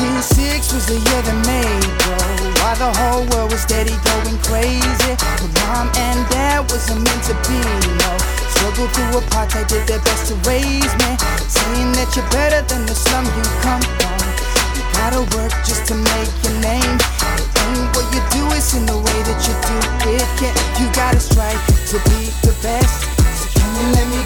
1996 was the year that made bro. While the whole world was steady going crazy. But mom and dad wasn't meant to be, no. Struggled through apartheid, did their best to raise me. saying that you're better than the slum you come from. You gotta work just to make your name. It ain't what you do, it's in the way that you do it. Yeah, you gotta strive to be the best. So can you let me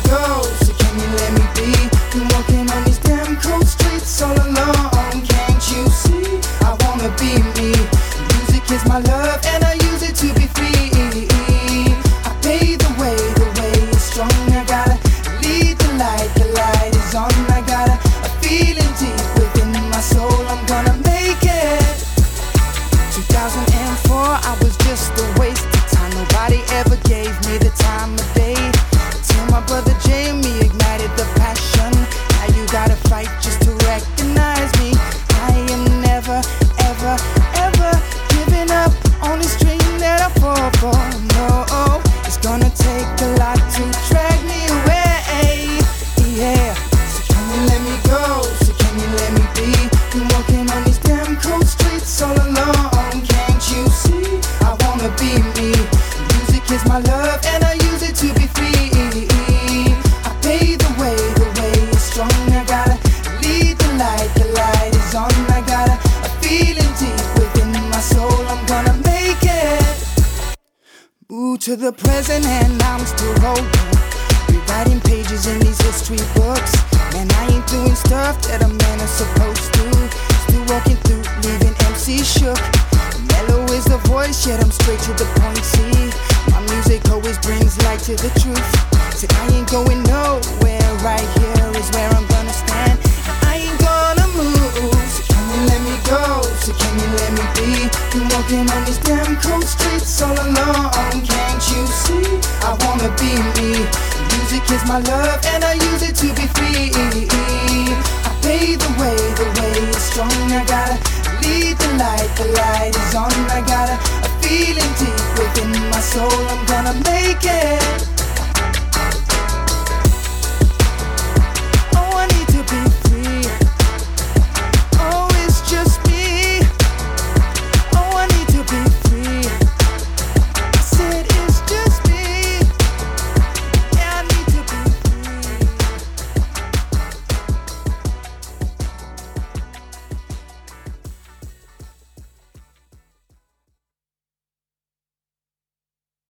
to the present and I'm still rolling. Rewriting pages in these history books. Man, I ain't doing stuff that a man is supposed to. Still walking through, leaving MC shook. Mellow is the voice, yet I'm straight to the point. See, my music always brings light to the truth. Said I ain't going nowhere. Right here is where I'm gonna stand. I ain't gonna move. So can you let me go? So can you let me be? Been walking on these damn cold streets all alone. See? Me. Music is my love, and I use it to be free. I pay the way, the way is strong. I gotta lead the light, the light is on. I got a, a feeling deep within my soul. I'm gonna make it.